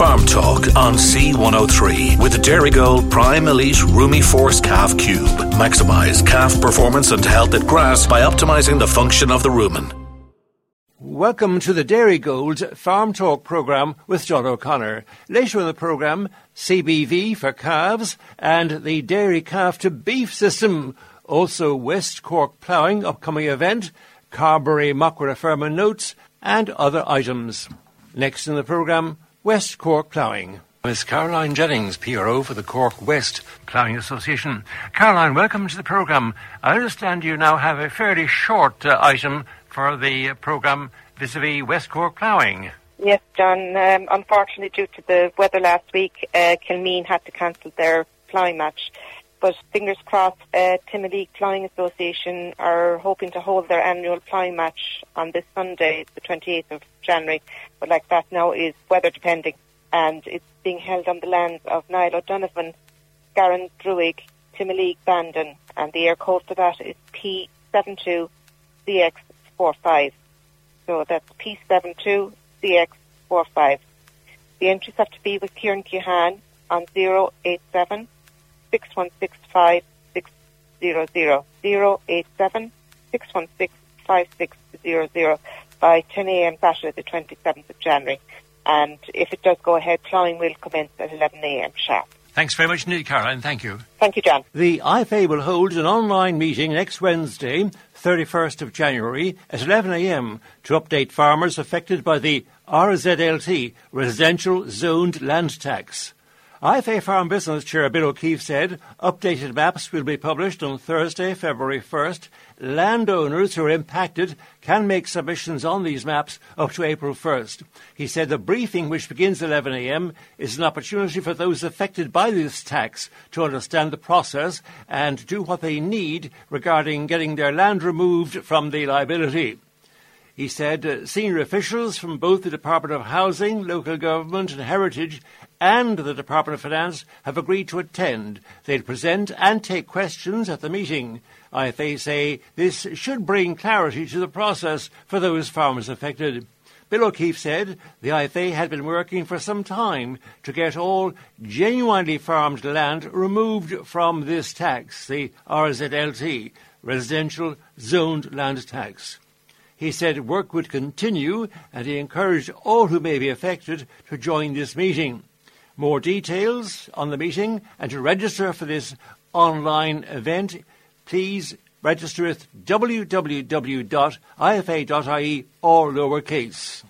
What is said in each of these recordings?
Farm Talk on C103 with the Dairygold Prime Elite Rumi Force Calf Cube. Maximize calf performance and health at grass by optimizing the function of the rumen. Welcome to the Dairygold Farm Talk programme with John O'Connor. Later in the programme, CBV for calves and the dairy calf to beef system. Also, West Cork ploughing upcoming event, Carbery Macra Feirme notes, and other items. Next in the programme, West Cork Ploughing. Miss Caroline Jennings, PRO for the Cork West Ploughing Association. Caroline, welcome to the programme. I understand you now have a fairly short uh, item for the uh, programme vis-a-vis West Cork Ploughing. Yes, John. Um, unfortunately, due to the weather last week, uh, Kilmeen had to cancel their ploughing match. But fingers crossed, uh, Ploughing Association are hoping to hold their annual ploughing match on this Sunday, the 28th of January. But like that now is weather depending. And it's being held on the lands of Niall O'Donovan, Garen Druig, Timoleague Bandon. And the Eircode for that is P72CX45. So that's P72CX45. The entries have to be with Kieran Kehan on 087 6165 600 087 616 5600 by 10 a.m. Saturday the 27th of January. And if it does go ahead, ploughing will commence at 11 a.m. sharp. Thanks very much indeed, Caroline. Thank you. Thank you, John. The IFA will hold an online meeting next Wednesday, 31st of January, at 11 a.m. to update farmers affected by the RZLT, Residential Zoned Land Tax. IFA Farm Business Chair Bill O'Keeffe said updated maps will be published on Thursday, February 1st. Landowners who are impacted can make submissions on these maps up to April 1st. He said the briefing, which begins at 11am, is an opportunity for those affected by this tax to understand the process and do what they need regarding getting their land removed from the liability. He said senior officials from both the Department of Housing, Local Government and Heritage and the Department of Finance have agreed to attend. They'll present and take questions at the meeting. IFA say this should bring clarity to the process for those farmers affected. Bill O'Keeffe said the IFA had been working for some time to get all genuinely farmed land removed from this tax, the RZLT, Residential Zoned Land Tax. He said work would continue and he encouraged all who may be affected to join this meeting. More details on the meeting and to register for this online event, please register at www.ifa.ie or lowercase.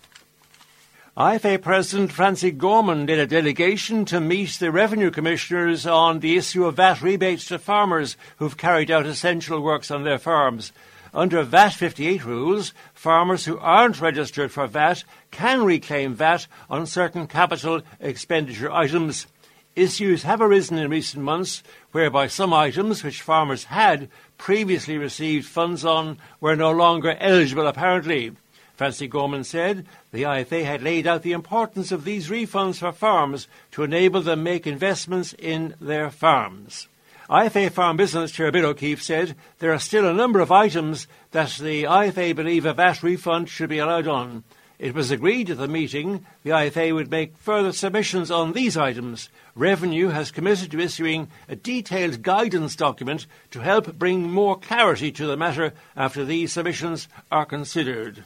IFA President Francie Gorman led a delegation to meet the revenue commissioners on the issue of VAT rebates to farmers who've carried out essential works on their farms. Under VAT 58 rules, farmers who aren't registered for VAT can reclaim VAT on certain capital expenditure items. Issues have arisen in recent months whereby some items which farmers had previously received funds on were no longer eligible apparently. Francie Gorman said the IFA had laid out the importance of these refunds for farms to enable them make investments in their farms. IFA Farm Business Chair Bill O'Keeffe said there are still a number of items that the IFA believe a VAT refund should be allowed on. It was agreed at the meeting the IFA would make further submissions on these items. Revenue has committed to issuing a detailed guidance document to help bring more clarity to the matter after these submissions are considered.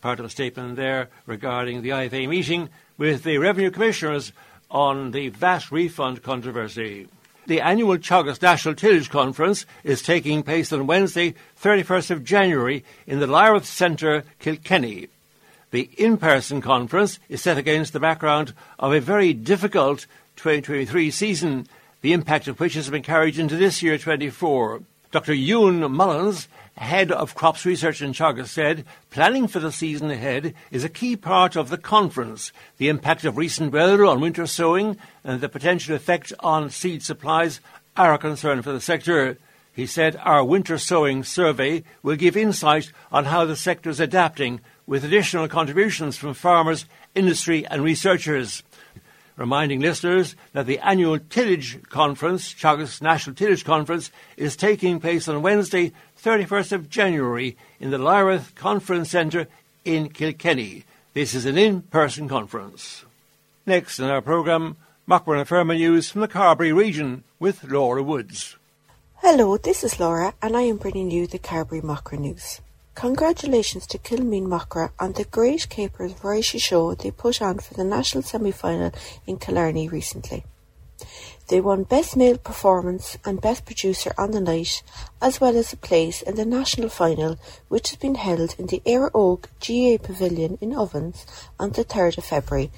Part of a statement there regarding the IFA meeting with the Revenue Commissioners on the VAT refund controversy. The annual Teagasc National Tillage Conference is taking place on Wednesday, 31st of January, in the Lyrath Centre, Kilkenny. The in-person conference is set against the background of a very difficult 2023 season, the impact of which has been carried into this year 24. Dr. Ewen Mullins head of crops research in Teagasc, said planning for the season ahead is a key part of the conference. The impact of recent weather on winter sowing and the potential effect on seed supplies are a concern for the sector. He said our winter sowing survey will give insight on how the sector is adapting with additional contributions from farmers, industry and researchers reminding listeners that the annual Tillage Conference, Teagasc National Tillage Conference, is taking place on Wednesday, 31st of January in the Lyrath Conference Centre in Kilkenny. This is an in-person conference. Next in our programme, Feirme news from the Carbery region with Laura Woods. Hello, this is Laura and I am bringing you the Carbery Macra news. Congratulations to Kilmeen Macra on the great capers variety show they put on for the national semi-final in Killarney recently. They won Best Male Performance and Best Producer on the night, as well as a place in the national final, which has been held in the Éire Óg GAA Pavilion in Ovens on the 3rd of February.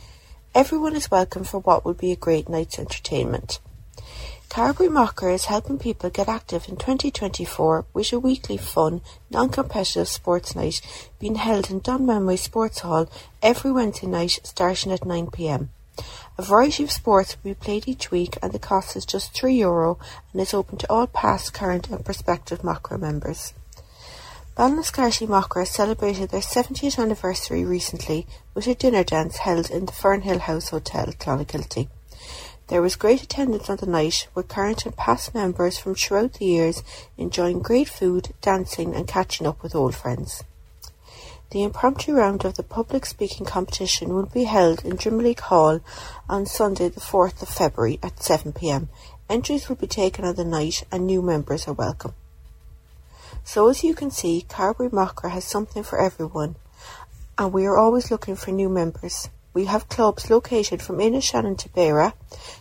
Everyone is welcome for what will be a great night's entertainment. Carbery Macra is helping people get active in 2024 with a weekly fun, non-competitive sports night being held in Dunmanway Sports Hall every Wednesday night starting at 9pm. A variety of sports will be played each week and the cost is just €3 Euro and is open to all past, current and prospective Macra members. Ballinascarthy Macra celebrated their 70th anniversary recently with a dinner dance held in the Fernhill House Hotel, Clonakilty. There was great attendance on the night, with current and past members from throughout the years enjoying great food, dancing and catching up with old friends. The impromptu round of the public speaking competition will be held in Drimoleague Hall on Sunday the 4th of February at 7pm. Entries will be taken on the night and new members are welcome. So as you can see, Carbery Macra has something for everyone and we are always looking for new members. We have clubs located from Inishannon to Beara,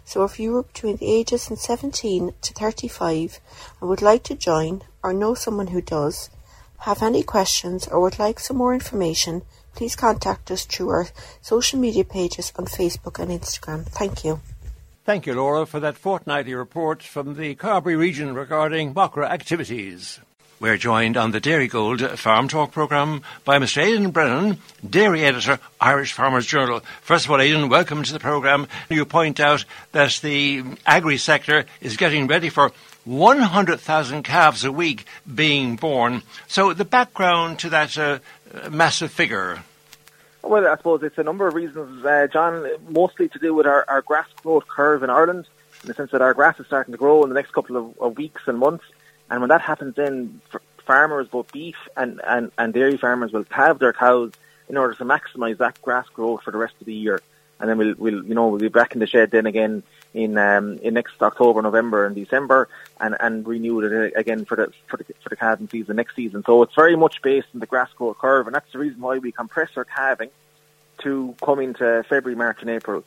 so if you are between the ages of 17 to 35 and would like to join or know someone who does, have any questions or would like some more information, please contact us through our social media pages on Facebook and Instagram. Thank you. Thank you, Laura, for that fortnightly report from the Carbery region regarding Macra activities. We're joined on the Dairygold Farm Talk programme by Mr. Aidan Brennan, Dairy Editor, Irish Farmers Journal. First of all, Aidan, welcome to the programme. You point out that the agri sector is getting ready for 100,000 calves a week being born. So the background to that uh, massive figure. Well, I suppose it's a number of reasons, uh, John, mostly to do with our, our grass growth curve in Ireland, in the sense that our grass is starting to grow in the next couple of, of weeks and months and when that happens, then farmers, both beef and, and, and dairy farmers, will calve their cows in order to maximise that grass growth for the rest of the year. And then we'll, we'll, you know, we'll be back in the shed then again in um, in next October, November, and December, and and renew it again for the for the for the calving season next season. So it's very much based on the grass growth curve, and that's the reason why we compress our calving to come into February, March, and April,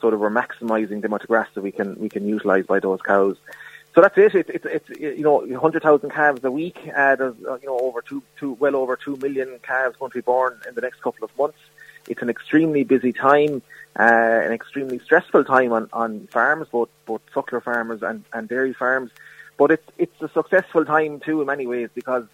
so that we're maximising the amount of grass that we can we can utilise by those cows so that's it. It's, it's, it's you know, 100,000 calves a week. Uh, there's, uh, you know, over two, two, well over 2 million calves going to be born in the next couple of months. It's an extremely busy time, uh, an extremely stressful time on, on farms, both, both suckler farmers and, and dairy farms. But it's, it's a successful time too in many ways because,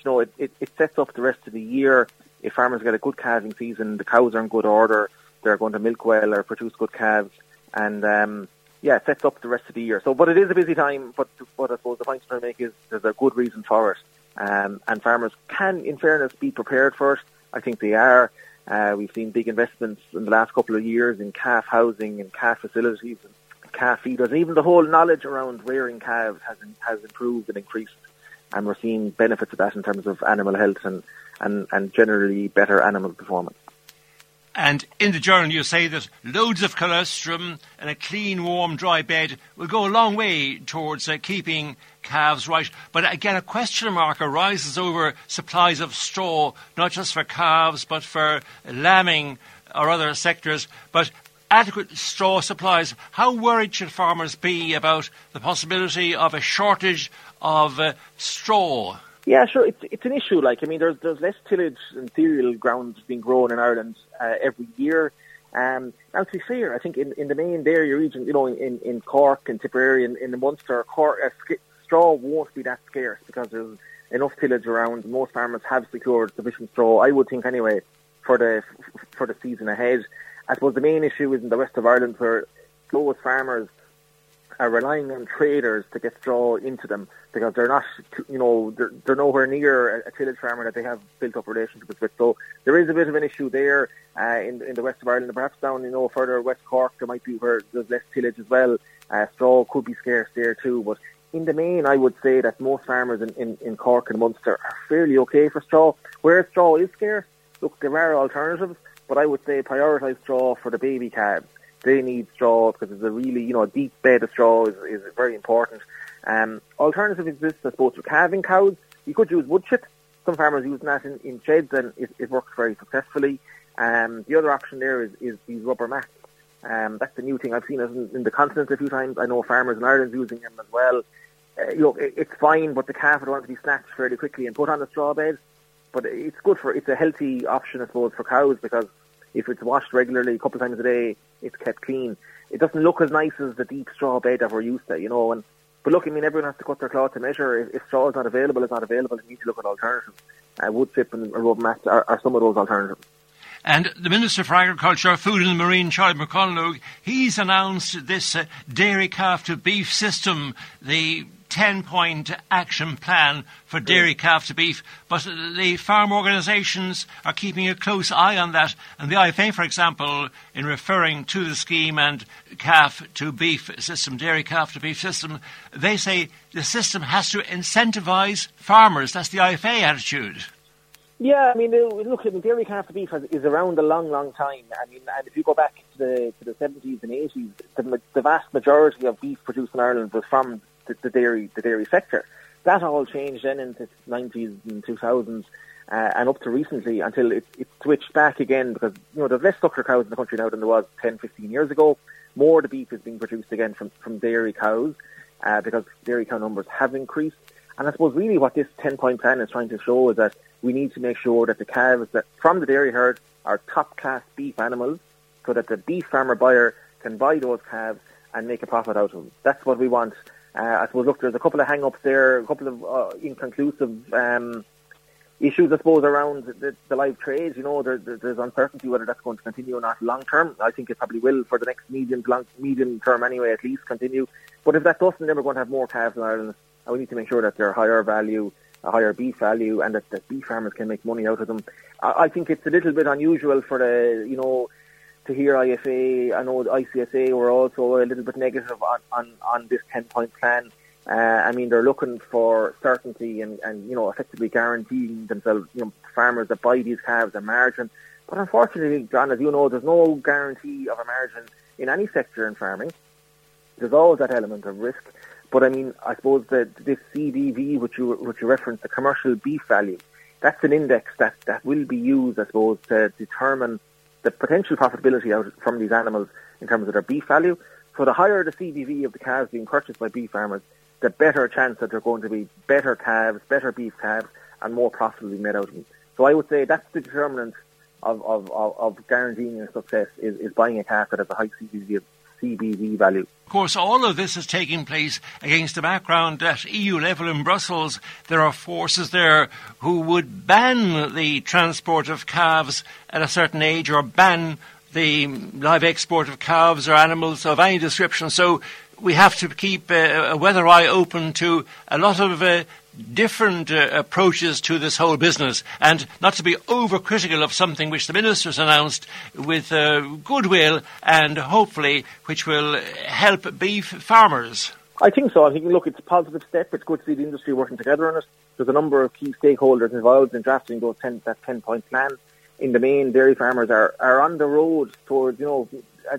you know, it, it, it sets up the rest of the year. If farmers get a good calving season, the cows are in good order, they're going to milk well or produce good calves. And, um, yeah, it sets up the rest of the year. So, but it is a busy time. But what I suppose the point I'm trying to make is there's a good reason for it, um, and farmers can, in fairness, be prepared for it. I think they are. Uh, we've seen big investments in the last couple of years in calf housing and calf facilities and calf feeders, and even the whole knowledge around rearing calves has has improved and increased, and we're seeing benefits of that in terms of animal health and and, and generally better animal performance. And in the journal, you say that loads of colostrum and a clean, warm, dry bed will go a long way towards uh, keeping calves right. But again, a question mark arises over supplies of straw, not just for calves, but for lambing or other sectors. But adequate straw supplies, how worried should farmers be about the possibility of a shortage of uh, straw? Yeah, sure. It's it's an issue. Like I mean, there's there's less tillage and cereal grounds being grown in Ireland uh, every year. Um, now, to be fair, I think in, in the main dairy region, you know, in, in Cork and Tipperary and in the Munster, Cork, uh, straw won't be that scarce because there's enough tillage around. Most farmers have secured sufficient straw. I would think anyway for the for the season ahead. I suppose the main issue is in the west of Ireland where those farmers are relying on traders to get straw into them because they're not, you know, they're, they're nowhere near a, tillage farmer that they have built up relationships with. So there is a bit of an issue there uh, in, in the west of Ireland, and perhaps down, you know, further west Cork, there might be where there's less tillage as well. Uh, straw could be scarce there too, but in the main, I would say that most farmers in, in, in Cork and Munster are fairly okay for straw. Where straw is scarce, look, there are alternatives, but I would say prioritise straw for the baby calves They need straw because it's a really, you know, a deep bed of straw is, is very important. Um, alternative exists, I suppose, for calving cows. You could use wood chip. Some farmers use that in, in sheds and it, it works very successfully. Um, the other option there is, is these rubber mats. Um, that's the new thing. I've seen it in, in, the continent a few times. I know farmers in Ireland using them as well. Uh, you know, it, it's fine, but the calf would want to be snatched fairly quickly and put on the straw bed. But it's good for, it's a healthy option, I suppose, for cows because if it's washed regularly, a couple of times a day, it's kept clean. It doesn't look as nice as the deep straw bed that we're used to, you know. And but look, I mean, everyone has to cut their cloth to measure. If, if straw is not available, it's not available. You need to look at alternatives. Uh, wood chip and rubber mats are, are some of those alternatives. And the Minister for Agriculture, Food and the Marine, Charlie McConalogue, he's announced this uh, dairy calf to beef system, the 10 point action plan for dairy calf to beef, but the farm organisations are keeping a close eye on that. And the IFA, for example, in referring to the scheme and calf to beef system, dairy calf to beef system, they say the system has to incentivise farmers. That's the IFA attitude. Yeah, I mean, uh, look, I mean, dairy calf to beef has, is around a long, long time. I mean, and if you go back to the to the seventies and eighties, the, the vast majority of beef produced in Ireland was from the, the dairy the dairy sector. That all changed then into the nineties and two thousands. Uh, and up to recently until it, it switched back again because, you know, there's less suckler cows in the country now than there was 10, 15 years ago. More of the beef is being produced again from, from dairy cows uh, because dairy cow numbers have increased. And I suppose really what this 10 point plan is trying to show is that we need to make sure that the calves that from the dairy herd are top class beef animals so that the beef farmer buyer can buy those calves and make a profit out of them. That's what we want. Uh, I suppose, look, there's a couple of hang-ups there, a couple of uh, inconclusive um, issues, I suppose, around the, the live trade. You know, there, there's uncertainty whether that's going to continue or not long term. I think it probably will for the next medium long, medium term anyway, at least continue. But if that doesn't, then we're going to have more calves in Ireland and we need to make sure that they're higher value, a higher beef value, and that, that beef farmers can make money out of them. I, I think it's a little bit unusual for the, you know, to hear IFA, I know the ICSA were also a little bit negative on, on, on this 10 point plan. Uh, I mean, they're looking for certainty and, and, you know, effectively guaranteeing themselves, you know, farmers that buy these calves a margin. But unfortunately, John, as you know, there's no guarantee of a margin in any sector in farming. There's always that element of risk. But I mean, I suppose that this CBV, which you which you referenced, the commercial beef value, that's an index that, that will be used, I suppose, to determine the potential profitability out from these animals in terms of their beef value. So the higher the CBV of the calves being purchased by beef farmers, the better chance that they're going to be better calves, better beef calves, and more profitably made out of them. So I would say that's the determinant of, of, of, of guaranteeing success is, is buying a calf that has a high CBV CBV value. Of course, all of this is taking place against the background at EU level in Brussels. There are forces there who would ban the transport of calves at a certain age or ban the live export of calves or animals of any description. So we have to keep uh, a weather eye open to a lot of uh, different uh, approaches to this whole business and not to be overcritical of something which the ministers announced with uh, goodwill and hopefully which will help beef farmers. I think so. I think, look, it's a positive step. It's good to see the industry working together on it. There's a number of key stakeholders involved in drafting those 10, that 10 point plan. In the main, dairy farmers are, are on the road towards, you know,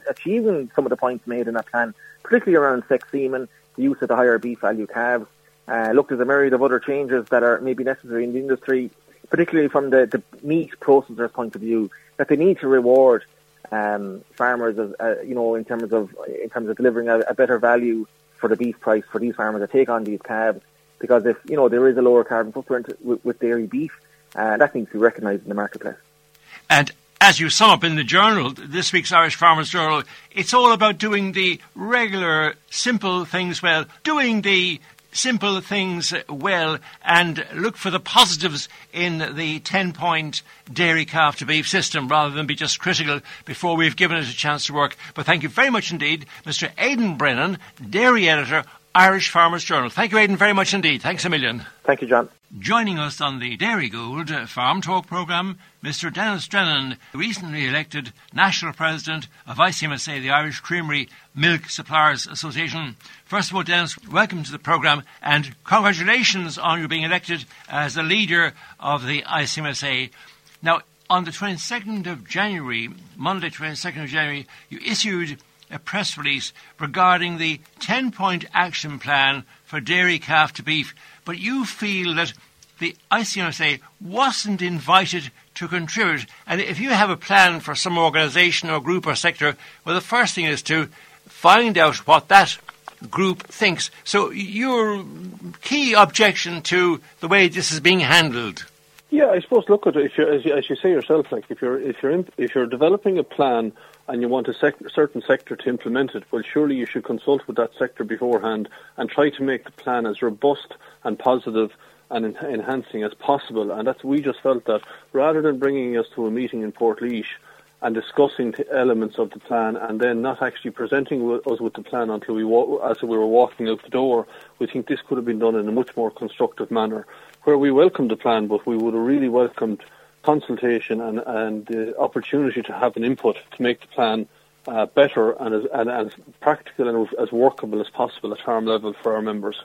achieving some of the points made in that plan, particularly around sex semen, the use of the higher beef value calves, uh, looked at a myriad of other changes that are maybe necessary in the industry, particularly from the, the meat processors' point of view, that they need to reward um, farmers, as, uh, you know, in terms of in terms of delivering a, a, better value for the beef price for these farmers that take on these calves. Because if you know there is a lower carbon footprint with, with dairy beef, uh, that needs to be recognised in the marketplace. And as you sum up in the journal, this week's Irish Farmers Journal, it's all about doing the regular, simple things well, doing the simple things well and look for the positives in the 10 point dairy calf to beef system rather than be just critical before we've given it a chance to work. But thank you very much indeed, Mr. Aidan Brennan, dairy editor, Irish Farmers Journal. Thank you, Aidan, very much indeed. Thanks a million. Thank you, John. Joining us on the Dairygold uh, Farm Talk programme, Mr. Denis Drennan, recently elected National President of ICMSA, the Irish Creamery Milk Suppliers Association. First of all, Denis, welcome to the programme and congratulations on your being elected as the leader of the ICMSA. Now, on the 22nd of January, Monday, 22nd of January, you issued a press release regarding the 10 point action plan for dairy calf to beef, but you feel that the ICMSA wasn't invited to contribute. And if you have a plan for some organisation or group or sector, well, the first thing is to find out what that group thinks. So, your key objection to the way this is being handled? Yeah, I suppose. Look at it. If you're, as you, as you say yourself, like if you're if you're in, if you're developing a plan and you want a sec- certain sector to implement it, well, surely you should consult with that sector beforehand and try to make the plan as robust and positive and en- enhancing as possible. And that's we just felt that rather than bringing us to a meeting in Portlaoise and discussing the elements of the plan and then not actually presenting us with the plan until we wa- as we were walking out the door, we think this could have been done in a much more constructive manner. Where we welcomed the plan, but we would have really welcomed consultation and, and the opportunity to have an input to make the plan uh, better and as, and as practical and as workable as possible at farm level for our members.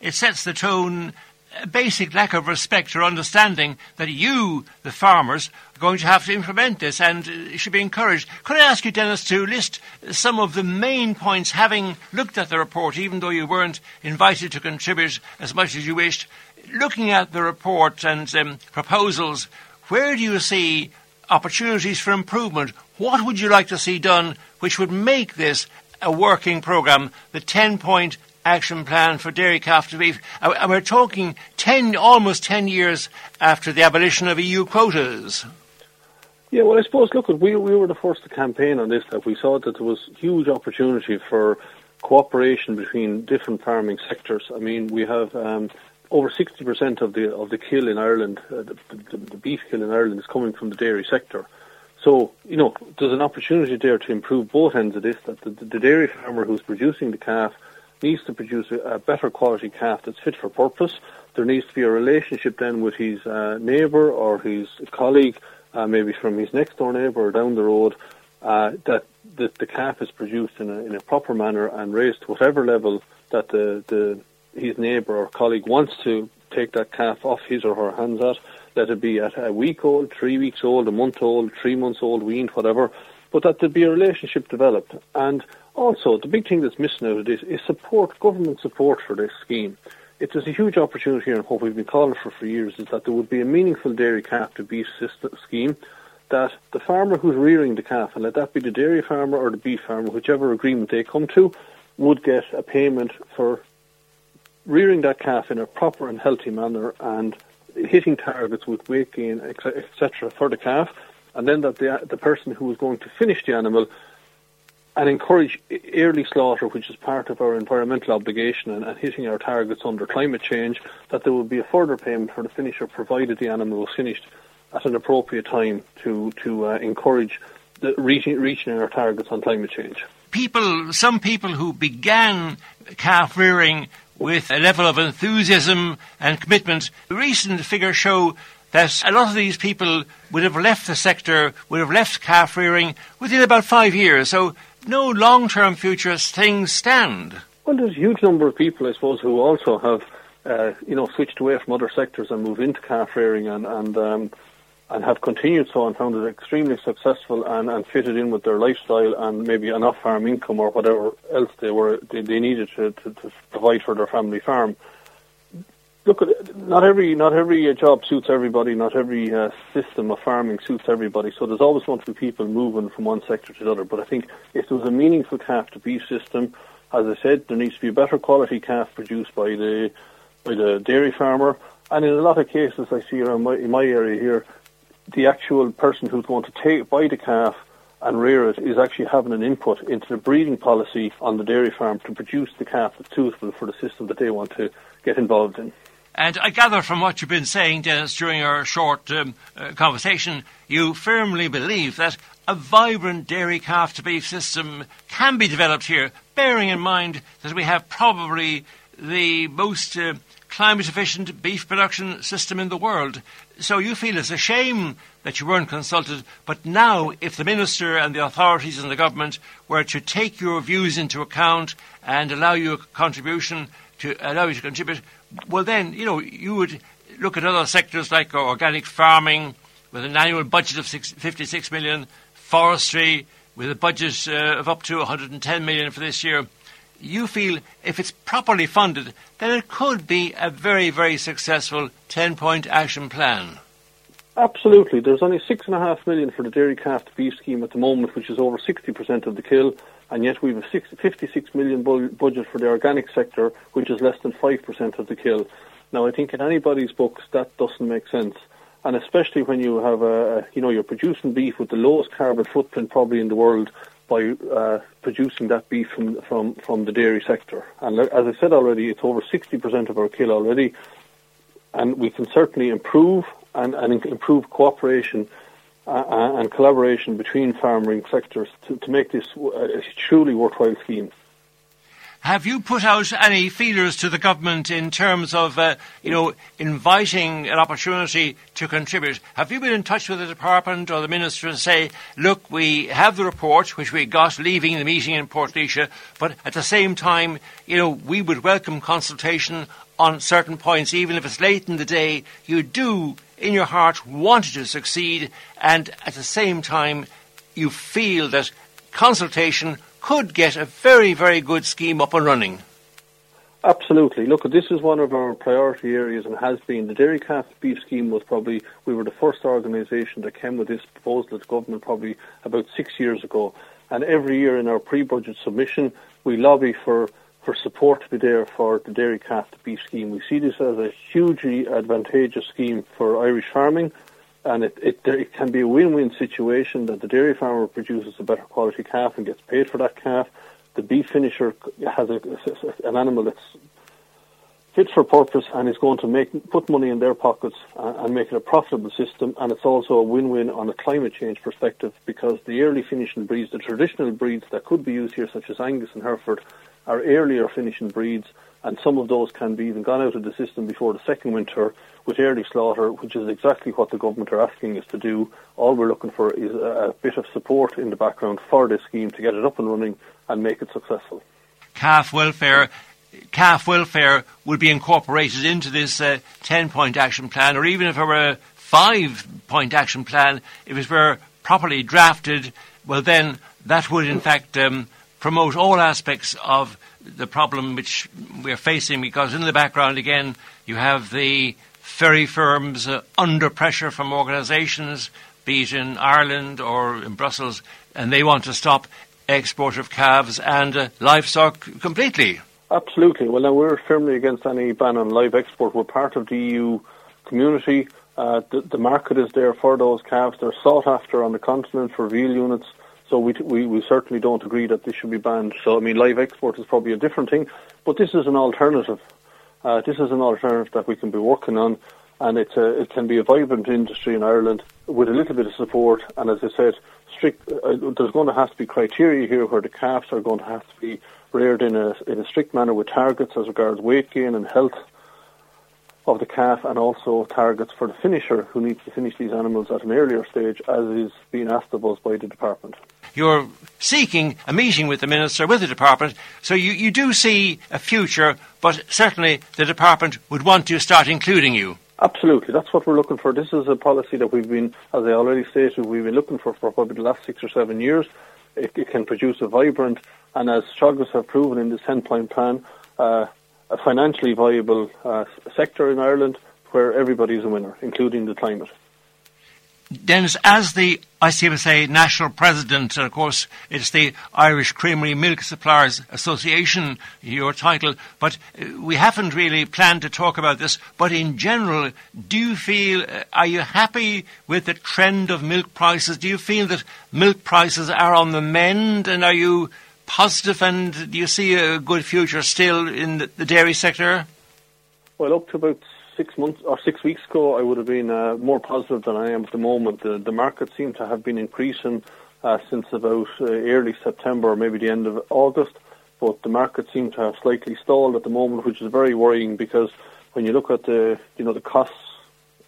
It sets the tone a basic lack of respect or understanding that you, the farmers, are going to have to implement this and it should be encouraged. Could I ask you, Denis, to list some of the main points, having looked at the report, even though you weren't invited to contribute as much as you wished, looking at the report and um, proposals, where do you see opportunities for improvement? What would you like to see done which would make this a working programme, the 10 point action plan for dairy calf to beef. And we're talking 10, almost 10 years after the abolition of EU quotas. Yeah, well, I suppose, look, we, we were the first to campaign on this, that we saw that there was huge opportunity for cooperation between different farming sectors. I mean, we have um, over 60% of the of the kill in Ireland, uh, the, the, the, beef kill in Ireland is coming from the dairy sector. So, you know, there's an opportunity there to improve both ends of this, that the, the dairy farmer who's producing the calf needs to produce a, a, better quality calf that's fit for purpose. There needs to be a relationship then with his uh, neighbour or his colleague, uh, maybe from his next door neighbour or down the road, uh, that, the calf is produced in a, in a proper manner and raised to whatever level that the, the his neighbour or colleague wants to take that calf off his or her hands at. Let it be at a week old, three weeks old, a month old, three months old, weaned, whatever. But that there be a relationship developed. And also, the big thing that's missing out of this is support, government support for this scheme. It is a huge opportunity, and what we've been calling for for years is that there would be a meaningful dairy calf to beef system, scheme that the farmer who's rearing the calf, and let that be the dairy farmer or the beef farmer, whichever agreement they come to, would get a payment for rearing that calf in a proper and healthy manner and hitting targets with weight gain, etc., for the calf, and then that the, the person who is going to finish the animal and encourage early slaughter, which is part of our environmental obligation and, and, hitting our targets under climate change, that there will be a further payment for the finisher provided the animal was finished at an appropriate time to, to uh, encourage the reaching, reaching our targets on climate change. People, some people who began calf rearing with a level of enthusiasm and commitment, recent figures show that a lot of these people would have left the sector, would have left calf rearing within about five years. So no long-term future as things stand. Well, there's a huge number of people, I suppose, who also have, uh, you know, switched away from other sectors and moved into calf rearing and and um, and have continued so and found it extremely successful and, and fitted in with their lifestyle and maybe an off-farm income or whatever else they were they, they needed to, to, to provide for their family farm look, not every not every job suits everybody. Not every uh, system of farming suits everybody. So there's always going to be people moving from one sector to the other. But I think if there was a meaningful calf to beef system, as I said, there needs to be a better quality calf produced by the by the dairy farmer. And in a lot of cases, I see around my, in my area here, the actual person who's going to take buy the calf and rear it is actually having an input into the breeding policy on the dairy farm to produce the calf that's suitable for the system that they want to get involved in. And I gather from what you've been saying, Denis, during our short um, uh, conversation, you firmly believe that a vibrant dairy calf to beef system can be developed here, bearing in mind that we have probably the most uh, climate efficient beef production system in the world. So you feel it's a shame that you weren't consulted, but now if the minister and the authorities and the government were to take your views into account and allow you a contribution to allow you to contribute, well, then, you know, you would look at other sectors like organic farming with an annual budget of six, 56 million, forestry, with a budget uh, of up to 110 million for this year, you feel if it's properly funded, then it could be a very, very successful 10 point action plan. Absolutely. There's only six and a half million for the dairy calf to beef scheme at the moment, which is over 60% of the kill, and yet we have a 60, 56 million bu- budget for the organic sector, which is less than 5% of the kill. Now, I think in anybody's books that doesn't make sense, and especially when you have a, you know, you're producing beef with the lowest carbon footprint probably in the world, by uh, producing that beef from, from, from the dairy sector. And as I said already, it's over 60% of our kill already, and we can certainly improve and, and improve cooperation uh, uh and collaboration between farming sectors to, to make this a truly worthwhile scheme. Have you put out any feelers to the government in terms of, uh, you know, inviting an opportunity to contribute? Have you been in touch with the department or the minister to say, look, we have the report which we got leaving the meeting in Portlaoise, but at the same time, you know, we would welcome consultation on certain points, even if it's late in the day. You do, in your heart, want to succeed, and at the same time, you feel that consultation could get a very, very good scheme up and running. Absolutely. Look, this is one of our priority areas and has been. The dairy calf beef scheme was probably, we were the first organisation that came with this proposal to government probably about six years ago. And every year in our pre-budget submission, we lobby for, for support to be there for the dairy calf beef scheme. We see this as a hugely advantageous scheme for Irish farming and it, it, it can be a win-win situation that the dairy farmer produces a better quality calf and gets paid for that calf. The beef finisher has a, an animal that's fit for purpose and is going to make put money in their pockets and make it a profitable system. And it's also a win-win on a climate change perspective because the early finishing breeds, the traditional breeds that could be used here, such as Angus and Hereford, are earlier finishing breeds, and some of those can be even gone out of the system before the second winter with early slaughter, which is exactly what the government are asking us to do. All we're looking for is a, a bit of support in the background for this scheme to get it up and running and make it successful. Calf welfare calf welfare would be incorporated into this uh, 10 point action plan, or even if it were a five point action plan, if it were properly drafted, well, then that would in fact um, promote all aspects of the problem which we're facing because in the background again you have the ferry firms uh, under pressure from organisations, be it in Ireland or in Brussels, and they want to stop export of calves and uh, livestock completely. Absolutely. Well, now we're firmly against any ban on live export. We're part of the EU community. Uh, the, the, market is there for those calves. They're sought after on the continent for veal units. So we, we, we certainly don't agree that this should be banned. So, I mean, live export is probably a different thing, but this is an alternative. Uh, this is an alternative that we can be working on, and it's a, it can be a vibrant industry in Ireland with a little bit of support. And as I said, strict. Uh, there's going to have to be criteria here where the calves are going to have to be reared in a in a strict manner with targets as regards weight gain and health of the calf and also targets for the finisher who needs to finish these animals at an earlier stage as is being asked of us by the department. You're seeking a meeting with the Minister, with the department, so you, you do see a future, but certainly the department would want to start including you. Absolutely, that's what we're looking for. This is a policy that we've been, as I already stated, we've been looking for for probably the last six or seven years. It, it can produce a vibrant, and as Teagasc have proven in the 10 point plan, uh, a financially viable uh, sector in Ireland where everybody is a winner, including the climate. Denis, as the ICMSA national president, and of course it's the Irish Creamery Milk Suppliers Association, your title, but uh, we haven't really planned to talk about this. But in general, do you feel, uh, are you happy with the trend of milk prices? Do you feel that milk prices are on the mend, and are you positive and do you see a good future still in the, the dairy sector? Well, up to about six months or six weeks ago, I would have been uh, more positive than I am at the moment. The, the market seemed to have been increasing uh, since about uh, early September maybe the end of August, but the market seemed to have slightly stalled at the moment, which is very worrying because when you look at the you know the costs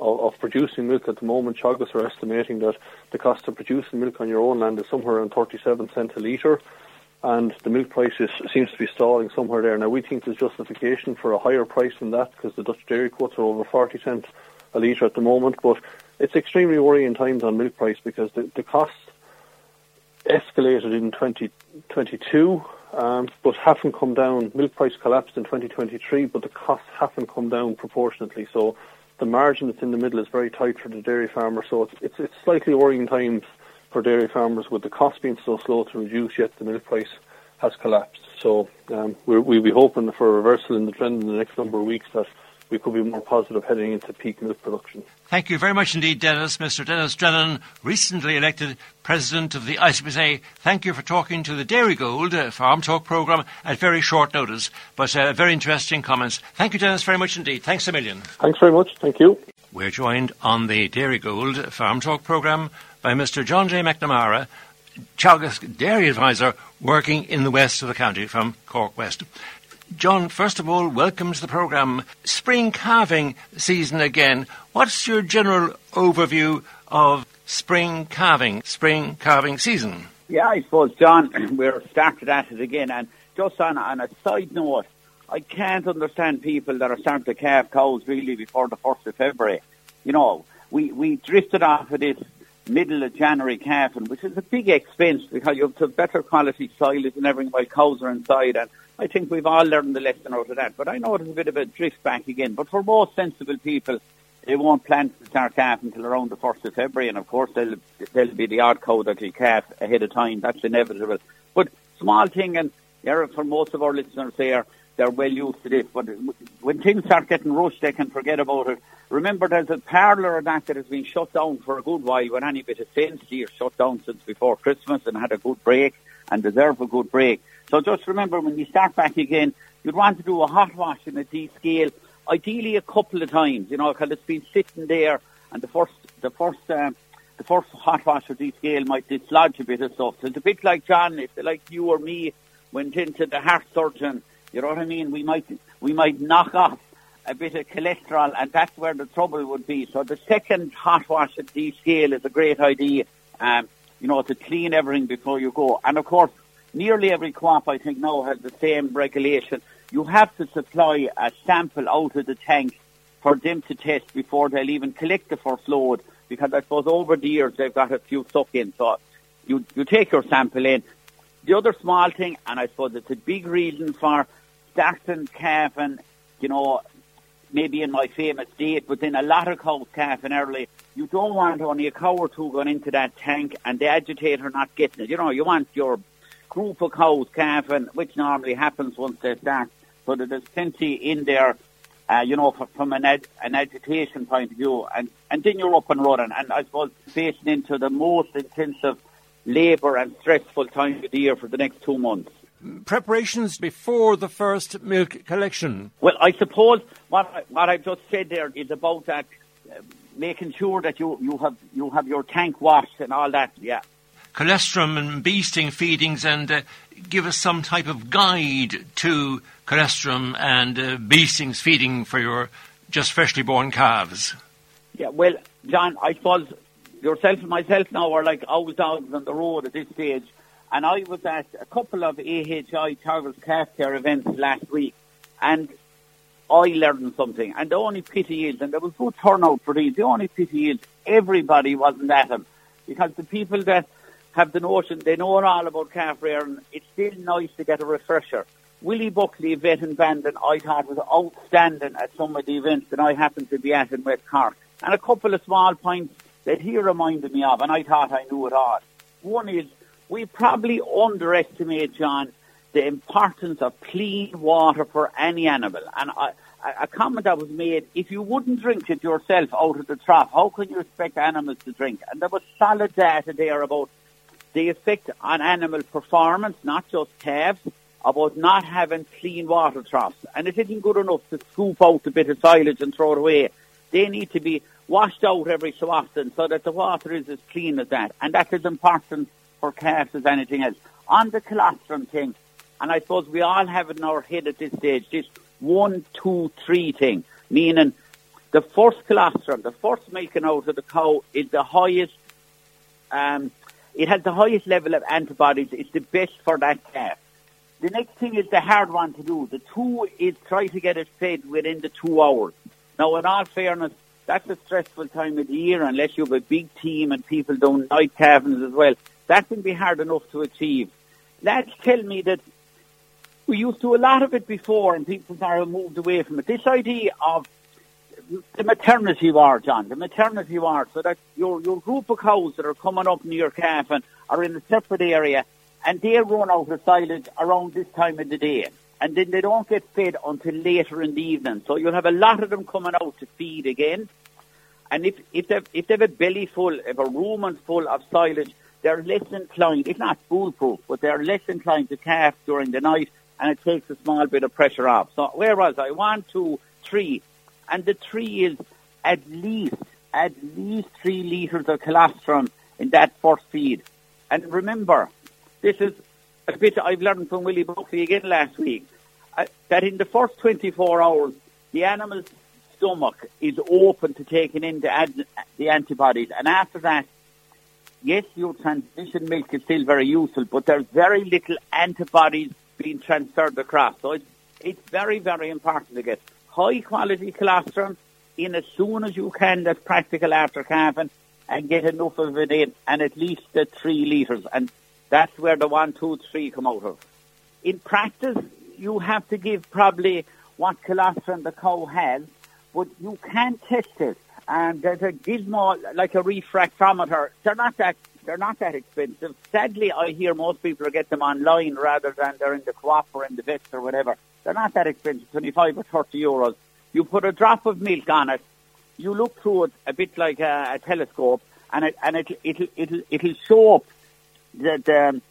of, of producing milk at the moment, Teagasc are estimating that the cost of producing milk on your own land is somewhere around 37 cents a litre and the milk price seems to be stalling somewhere there. Now, we think there's justification for a higher price than that because the Dutch dairy quotes are over 40 cents a litre at the moment, but it's extremely worrying times on milk price because the, the cost escalated in 2022, um, but haven't come down. Milk price collapsed in 2023, but the costs haven't come down proportionately. So the margin that's in the middle is very tight for the dairy farmer. So it's, it's, it's slightly worrying times for dairy farmers with the cost being so slow to reduce, yet the milk price has collapsed. So um, we'll be hoping for a reversal in the trend in the next number of weeks that we could be more positive heading into peak milk production. Thank you very much indeed, Denis. Mr. Denis Drennan, recently elected President of the ICMSA. Thank you for talking to the Dairygold uh, Farm Talk programme at very short notice, but uh, very interesting comments. Thank you, Denis, very much indeed. Thanks a million. Thanks very much. Thank you. We're joined on the Dairygold Farm Talk programme by Mr. John J. McNamara, Teagasc Dairy Advisor working in the west of the county from Cork West. John, first of all, welcome to the programme. Spring calving season again. What's your general overview of spring calving, spring calving season? Yeah, I suppose, John, we're started at it again. And just on, on a side note, I can't understand people that are starting to calve cows really before the 1st of February. You know, we, we drifted off of this middle of January calving, which is a big expense because you have to better quality silage and everything while cows are inside. And I think we've all learned the lesson out of that. But I know it's a bit of a drift back again. But for most sensible people, they won't plan to start calf until around the 1st of February. And of course, there'll, there'll be the odd cow that will calf ahead of time. That's inevitable. But small thing, and yeah, for most of our listeners there, they're well used to this. But when things start getting rushed, they can forget about it. Remember, there's a parlour or that that has been shut down for a good while with any bit of sense here, shut down since before Christmas and had a good break and deserve a good break. So just remember when you start back again, you'd want to do a hot wash in a descale, ideally a couple of times, you know, because it's been sitting there and the first, the first, uh, the first hot wash or descale might dislodge a bit of stuff. So it's a bit like John, if like you or me went into the heart surgeon, you know what I mean? We might, we might knock off a bit of cholesterol and that's where the trouble would be. So the second hot wash at descale is a great idea, um, you know, to clean everything before you go. And of course, nearly every co-op I think now has the same regulation. You have to supply a sample out of the tank for them to test before they'll even collect the first load because I suppose over the years they've got a few stuck in. So you, you take your sample in. The other small thing, and I suppose it's a big reason for starting calving, you know, maybe in my famous date, but then a lot of cows calving early. You don't want only a cow or two going into that tank and the agitator not getting it. You know, you want your group of cows calving, which normally happens once they start, so there's plenty in there, uh, you know, from an, ag- an agitation point of view, and, and then you're up and running. And I suppose facing into the most intensive labour and stressful time of the year for the next two months. Preparations before the first milk collection. Well, I suppose what I, what I've just said there is about that, uh, making sure that you, you have you have your tank washed and all that. Yeah, colostrum and beestings feedings and uh, give us some type of guide to colostrum and uh, beestings feeding for your just freshly born calves? Yeah, well, John, I suppose yourself and myself now are like old dogs on the road at this stage. And I was at a couple of AHI Calf Care events last week, and I learned something. And the only pity is, and there was good turnout for these, the only pity is everybody wasn't at them. Because the people that have the notion they know all about calf rearing. It's still nice to get a refresher. Willie Buckley, vet and bandit, I thought was outstanding at some of the events that I happened to be at in West Cork. And a couple of small points that he reminded me of, and I thought I knew it all. One is we probably underestimate, John, the importance of clean water for any animal. And I, a comment that was made, if you wouldn't drink it yourself out of the trough, how can you expect animals to drink? And there was solid data there about the effect on animal performance, not just calves, about not having clean water troughs. And it isn't good enough to scoop out a bit of silage and throw it away. They need to be washed out every so often so that the water is as clean as that. And that is important for calves as anything else. On the colostrum thing, and I suppose we all have it in our head at this stage, this one, two, three thing, meaning the first colostrum, the first milking out of the cow is the highest um, it has the highest level of antibodies. It's the best for that calf. The next thing is the hard one to do. The two is try to get it fed within the two hours. Now, in all fairness, that's a stressful time of the year unless you have a big team and people doing night calvings as well. That can be hard enough to achieve. Lads tell me that we used to a lot of it before and people are moved away from it. This idea of the maternity ward, John, the maternity ward, so that your, your group of cows that are coming up near your calf and are in a separate area and they run out of silage around this time of the day. And then they don't get fed until later in the evening. So you'll have a lot of them coming out to feed again. And if, if, they've, if they've a belly full, if a rumen full of silage, they're less inclined, if not foolproof, but they're less inclined to calf during the night and it takes a small bit of pressure off. So where was I? One, two, three. And the three is at least, at least three litres of colostrum in that first feed. And remember, this is a bit I've learned from Willie Buckley again last week, uh, that in the first 24 hours, the animal's stomach is open to taking in the, ad- the antibodies. And after that, yes, your transition milk is still very useful, but there's very little antibodies being transferred across. So it's, it's very, very important to get high quality colostrum in as soon as you can that's practical after calving and get enough of it in and at least the three litres. And that's where the one, two, three come out of. In practice, you have to give probably what colostrum the cow has, but you can test it. And there's a gizmo, like a refractometer. They're not that they're not that expensive. Sadly, I hear most people get them online rather than they're in the co-op or in the vets or whatever. They're not that expensive, 25 or 30 euros. You put a drop of milk on it, you look through it a bit like a, a telescope, and it and it it'll it'll it'll show up the, the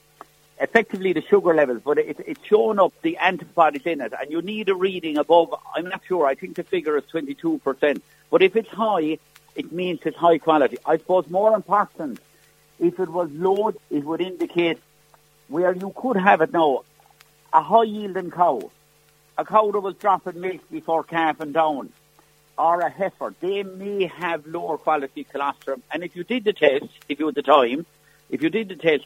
effectively the sugar levels, but it, it's showing up the antibodies in it, and you need a reading above. I'm not sure. I think the figure is 22 percent. But if it's high, it means it's high quality. I suppose more important, if it was low, it would indicate where you could have it now, a high yielding cow, a cow that was dropping milk before calving down, or a heifer, they may have lower quality colostrum. And if you did the test, if you had the time, if you did the test,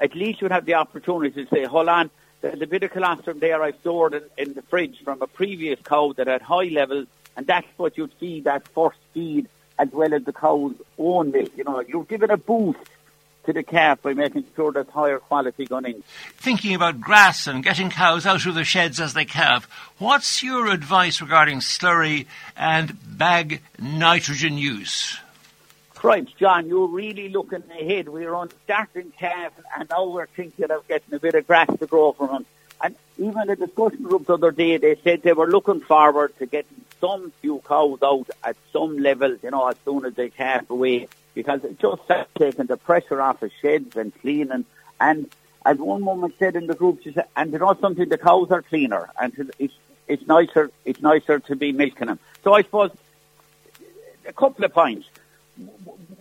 at least you'd have the opportunity to say, hold on, there's a bit of colostrum there I stored in, in the fridge from a previous cow that had high levels, and that's what you'd feed that first feed as well as the cow's own milk. You know, you're giving a boost to the calf by making sure there's higher quality going in. Thinking about grass and getting cows out of the sheds as they calve, what's your advice regarding slurry and bag nitrogen use? Right, John, you're really looking ahead. We're on starting calf and now we're thinking of getting a bit of grass to grow from them. And even the discussion group the other day, they said they were looking forward to getting some few cows out at some level, you know, as soon as they calf away because it just starts taking the pressure off the sheds and cleaning. And as one woman said in the group, she said, and you know something, the cows are cleaner and it's, it's nicer, it's nicer to be milking them. So I suppose a couple of points.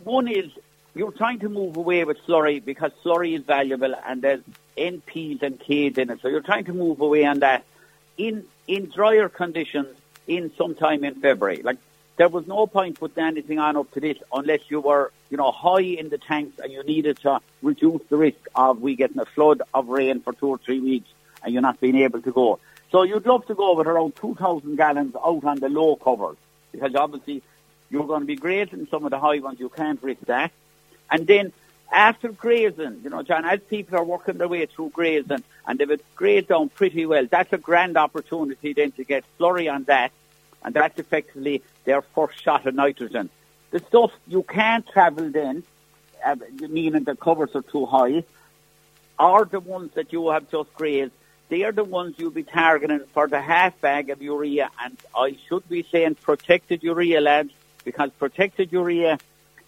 One is you're trying to move away with slurry because slurry is valuable and there's NPs and Ks in it. So you're trying to move away on that in, in drier conditions in sometime in February. Like there was no point putting anything on up to this unless you were, you know, high in the tanks and you needed to reduce the risk of we getting a flood of rain for two or three weeks and you're not being able to go. So you'd love to go with around 2,000 gallons out on the low covers because obviously you're going to be grazing some of the high ones. You can't risk that. And then after grazing, you know, John, as people are working their way through grazing and they've grazed down pretty well, that's a grand opportunity then to get slurry on that and that's effectively their first shot of nitrogen. The stuff you can't travel then, uh, meaning the covers are too high, are the ones that you have just grazed. They are the ones you'll be targeting for the half bag of urea, and I should be saying protected urea, lads, because protected urea,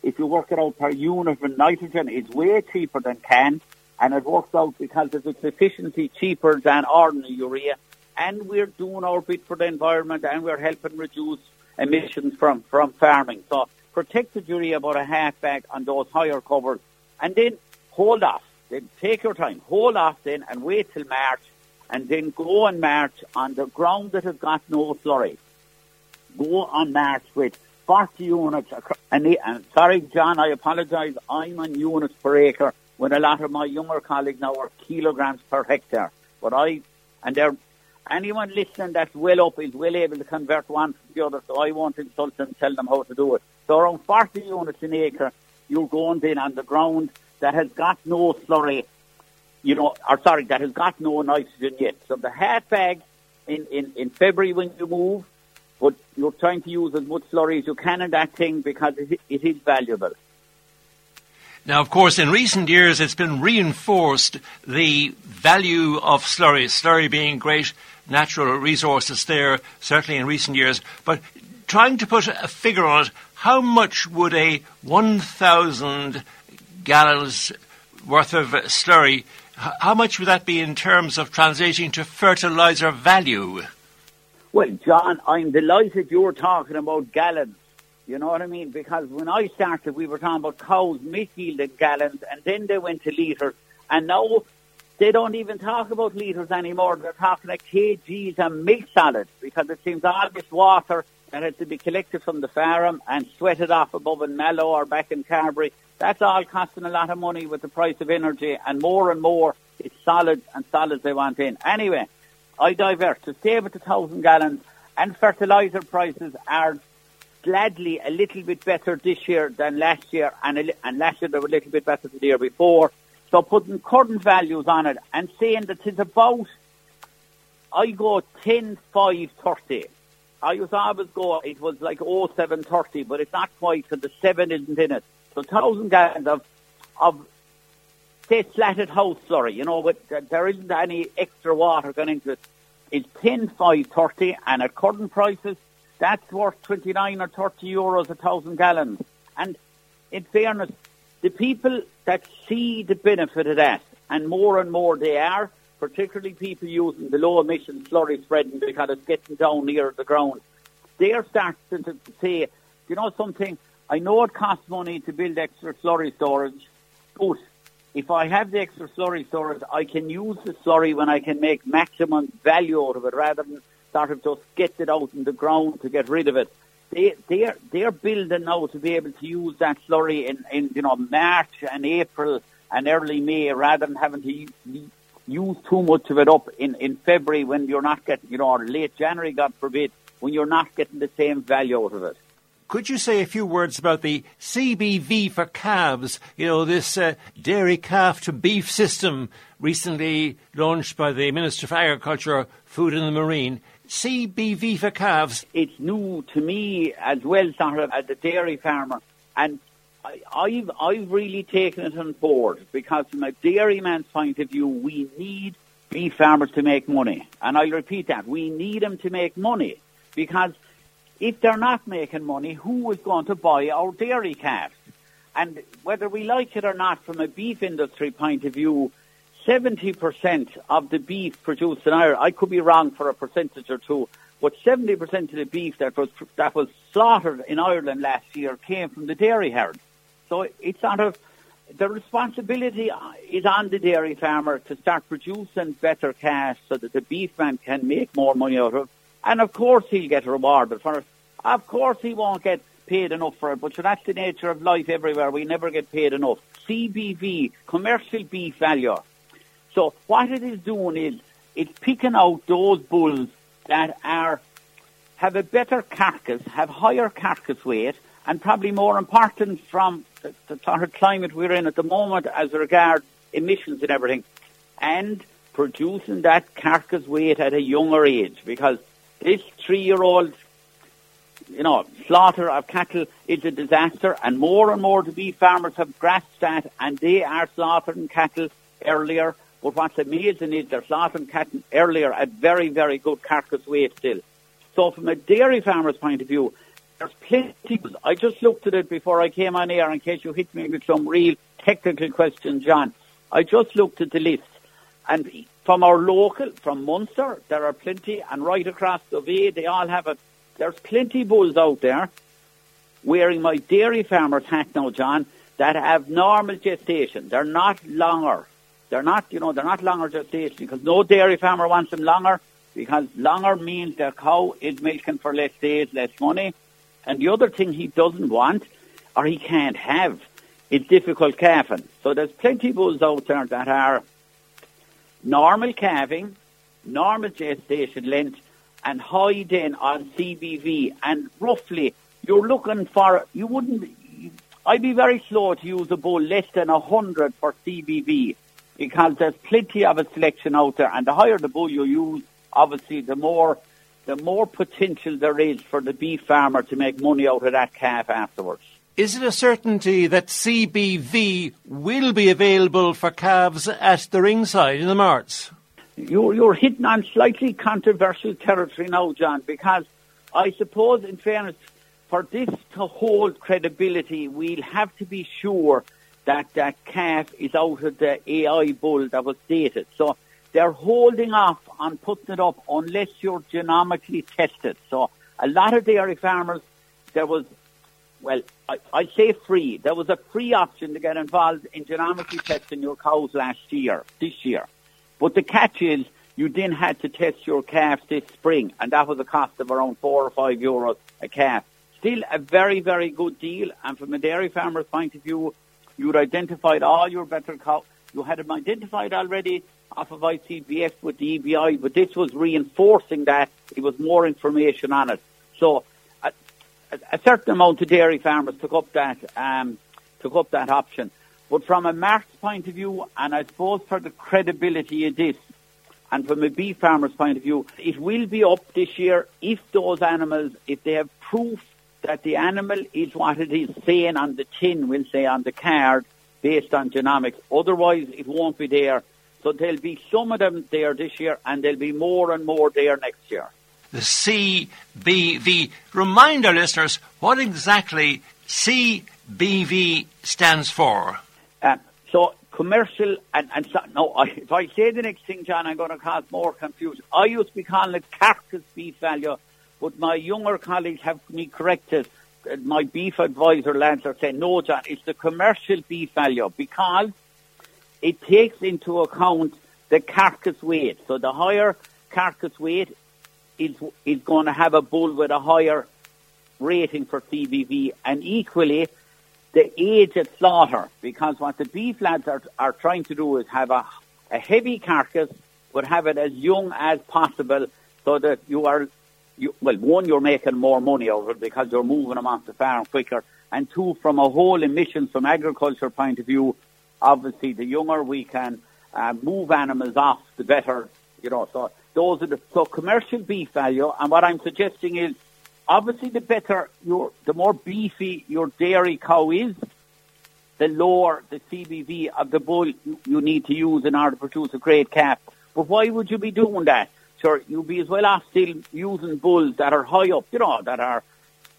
if you work it out per unit of nitrogen, is way cheaper than can, and it works out because its efficiency cheaper than ordinary urea and we're doing our bit for the environment and we're helping reduce emissions from, from farming. So protected urea about a half bag on those higher covers and then hold off. Then take your time, hold off then and wait till March and then go on March on the ground that has got no slurry. Go on March with 40 units. And, and sorry, John, I apologise. I'm on units per acre when a lot of my younger colleagues now are kilograms per hectare. But I, and they're anyone listening that's well up is well able to convert one to the other, so I won't insult them and tell them how to do it. So around 40 units an acre, you're going in on the ground that has got no slurry, you know, or sorry, that has got no nitrogen yet. So the half bag in, in, in February when you move, but you're trying to use as much slurry as you can in that thing because it, it is valuable. Now, of course, in recent years, it's been reinforced the value of slurry, slurry being great natural resources there, certainly in recent years. But trying to put a figure on it, how much would a 1,000 gallons worth of slurry, how much would that be in terms of translating to fertilizer value? Well, John, I'm delighted you're talking about gallons you know what I mean? Because when I started, we were talking about cows milk yielding gallons, and then they went to litres, and now they don't even talk about litres anymore. They're talking like kgs and milk solids because it seems all this water that has to be collected from the farm and sweated off above in Mallow or back in Carbery. That's all costing a lot of money with the price of energy, and more and more it's solids and solids they want in. Anyway, I divert to with the thousand gallons, and fertiliser prices are gladly a little bit better this year than last year, and, a, and last year they were a little bit better than the year before. So putting current values on it and saying that it's about, I go 10, 5, 30. I was always go, it was like 07, 30, but it's not quite, so the 7 isn't in it. So 1,000 gallons of, of say slatted house slurry, you know, but there isn't any extra water going into it. It's 10, 5, 30, and at current prices, that's worth 29 or 30 euros a thousand gallons. And in fairness, the people that see the benefit of that, and more and more they are, particularly people using the low emission slurry spreading because it's getting down near the ground, they are starting to say, you know something, I know it costs money to build extra slurry storage, but if I have the extra slurry storage, I can use the slurry when I can make maximum value out of it rather than sort of just get it out in the ground to get rid of it. They they're they're building now to be able to use that slurry in, in you know March and April and early May rather than having to use too much of it up in, in February when you're not getting you know or late January God forbid when you're not getting the same value out of it. Could you say a few words about the CBV for calves? You know, this uh, dairy calf to beef system recently launched by the Minister for Agriculture, Food and the Marine. CBV for calves? It's new to me as well, of, as a dairy farmer. And I, have I've really taken it on board because from a dairyman's point of view, we need beef farmers to make money. And I'll repeat that. We need them to make money because if they're not making money, who is going to buy our dairy calves? And whether we like it or not from a beef industry point of view, 70% of the beef produced in Ireland, I could be wrong for a percentage or two, but 70% of the beef that was, that was slaughtered in Ireland last year came from the dairy herd. So it's sort of, the responsibility is on the dairy farmer to start producing better cash so that the beef man can make more money out of. And of course he'll get rewarded for it. Of course he won't get paid enough for it, but that's the nature of life everywhere. We never get paid enough. CBV, commercial beef value, so what it is doing is it's picking out those bulls that are have a better carcass, have higher carcass weight, and probably more important from the, the sort of climate we're in at the moment as regards emissions and everything, and producing that carcass weight at a younger age because this three-year-old, you know, slaughter of cattle is a disaster, and more and more the beef farmers have grasped that, and they are slaughtering cattle earlier but what's amazing is they're slaughtering cattle earlier at very, very good carcass weight still. So from a dairy farmer's point of view, there's plenty. I just looked at it before I came on air in case you hit me with some real technical questions, John. I just looked at the list. And from our local, from Munster, there are plenty, and right across the way, they all have it. There's plenty bulls out there wearing my dairy farmer's hat now, John, that have normal gestation. They're not longer. They're not, you know, they're not longer gestation because no dairy farmer wants them longer because longer means their cow is milking for less days, less money. And the other thing he doesn't want or he can't have is difficult calving. So there's plenty of bulls out there that are normal calving, normal gestation length, and high then on CBV. And roughly, you're looking for, you wouldn't, I'd be very slow to use a bull less than 100 for CBV because there's plenty of a selection out there and the higher the bull you use, obviously the more the more potential there is for the beef farmer to make money out of that calf afterwards. Is it a certainty that CBV will be available for calves at the ringside in the marts? You're, you're hitting on slightly controversial territory now, John, because I suppose, in fairness, for this to hold credibility, we'll have to be sure that that calf is out of the AI bull that was dated. So they're holding off on putting it up unless you're genomically tested. So a lot of dairy farmers, there was, well, I, I say free. There was a free option to get involved in genomically testing your cows last year, this year. But the catch is you then had to test your calf this spring, and that was a cost of around four or five euros a calf. Still a very, very good deal, and from a dairy farmer's point of view, you'd identified all your better cows. You had them identified already off of ICBF with the EBI, but this was reinforcing that. It was more information on it. So a, certain amount of dairy farmers took up that um, took up that option. But from a mart's point of view, and I suppose for the credibility of this, and from a beef farmer's point of view, it will be up this year if those animals, if they have proof that the animal is what it is saying on the tin, we'll say on the card, based on genomics. Otherwise, it won't be there. So there'll be some of them there this year, and there'll be more and more there next year. The CBV. Remind our listeners what exactly CBV stands for. Uh, so commercial and, and so, no, I, if I say the next thing, John, I'm going to cause more confusion. I used to be calling it carcass beef value, but my younger colleagues have me corrected. Uh, my beef advisor lads are saying, no, John, it's the commercial beef value because it takes into account the carcass weight. So the higher carcass weight is, is going to have a bull with a higher rating for CBV and equally the age at slaughter because what the beef lads are, are trying to do is have a, a heavy carcass but have it as young as possible so that you are, you, well, one, you're making more money of it because you're moving them off the farm quicker and two, from a whole emissions from agriculture point of view, obviously the younger we can uh, move animals off, the better, you know, so those are the, so commercial beef value and what I'm suggesting is obviously the better your, the more beefy your dairy cow is, the lower the CBV of the bull you, you need to use in order to produce a great calf. But why would you be doing that? Sure, you'd be as well off still using bulls that are high up, you know, that are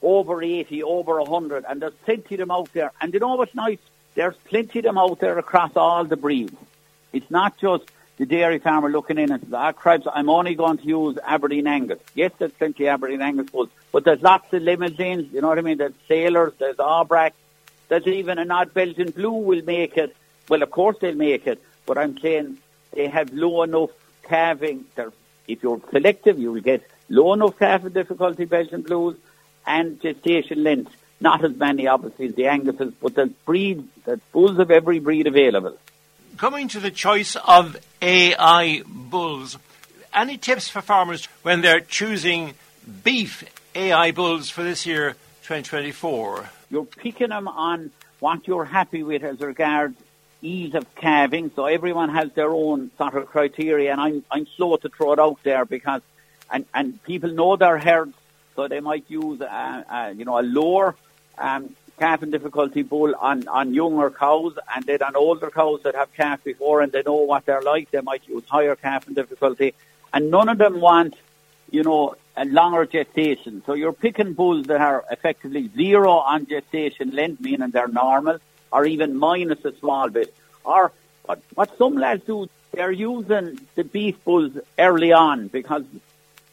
over 80, over 100, and there's plenty of them out there. And you know what's nice? There's plenty of them out there across all the breeds. It's not just the dairy farmer looking in and says, ah, I'm only going to use Aberdeen Angus. Yes, there's plenty of Aberdeen Angus bulls, but there's lots of Limousins, you know what I mean? There's Salers, there's Aubrac, there's even an odd Belgian blue will make it. Well, of course they'll make it, but I'm saying they have low enough calving. They're, if you're selective, you will get low enough calving difficulty Belgian blues and gestation length. Not as many, obviously, as the Anguses, but there's breeds, there's bulls of every breed available coming to the choice of AI bulls, any tips for farmers when they're choosing beef AI bulls for this year, 2024? You're picking them on what you're happy with as regards ease of calving. So everyone has their own sort of criteria, and I'm I'm slow to throw it out there because, and and people know their herds, so they might use a, a you know a lower um, calving difficulty bull on, on younger cows and then on older cows that have calf before and they know what they're like, they might use higher calving difficulty. And none of them want, you know, a longer gestation. So you're picking bulls that are effectively zero on gestation length, meaning they're normal, or even minus a small bit. Or what, what some lads do, they're using the beef bulls early on because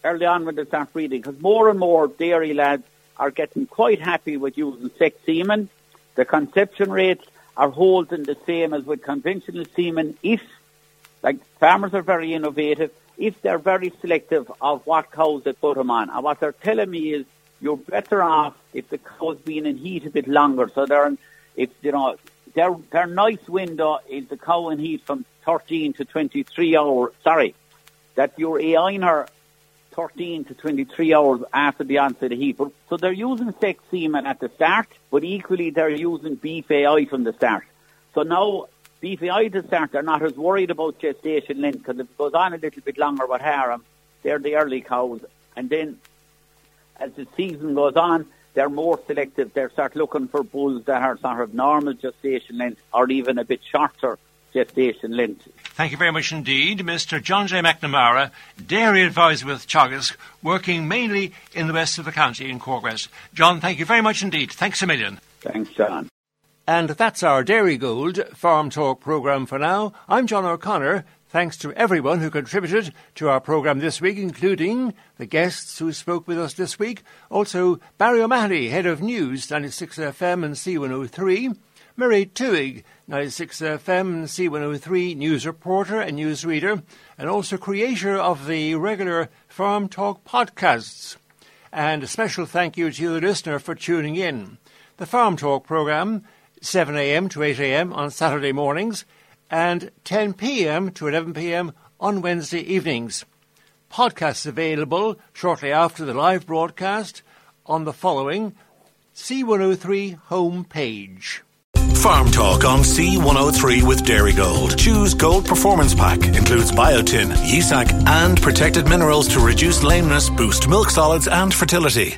early on when they start breeding, because more and more dairy lads are getting quite happy with using sex semen. The conception rates are holding the same as with conventional semen if, like farmers are very innovative, if they're very selective of what cows they put them on. And what they're telling me is you're better off if the cow's been in heat a bit longer. So they're, if, you know, their, their nice window is the cow in heat from 13 to 23 hours. Sorry, that you're AIing her 13 to 23 hours after the onset of heat. So they're using sex semen at the start, but equally they're using beef AI from the start. So now beef AI at the start, they're not as worried about gestation length because if it goes on a little bit longer with harem, they're the early cows. And then as the season goes on, they're more selective. They start looking for bulls that are sort of normal gestation length or even a bit shorter gestation length. Thank you very much indeed, Mr. John J. McNamara, dairy advisor with Teagasc, working mainly in the west of the county in Cork West. John, thank you very much indeed. Thanks a million. Thanks, John. And that's our Dairygold Farm Talk programme for now. I'm John O'Connor. Thanks to everyone who contributed to our programme this week, including the guests who spoke with us this week. Also, Barry O'Mahony, Head of News, 96 FM and C103. Mary Tuig, 96 FM C103 news reporter and newsreader, and also creator of the regular Farm Talk podcasts. And a special thank you to the listener, for tuning in. The Farm Talk programme, 7am to 8am on Saturday mornings, and 10pm to 11pm on Wednesday evenings. Podcasts available shortly after the live broadcast on the following C103 home page. Farm Talk on C103 with Dairygold. Choose Gold Performance Pack. Includes biotin, Yea-Sacc, and protected minerals to reduce lameness, boost milk solids and fertility.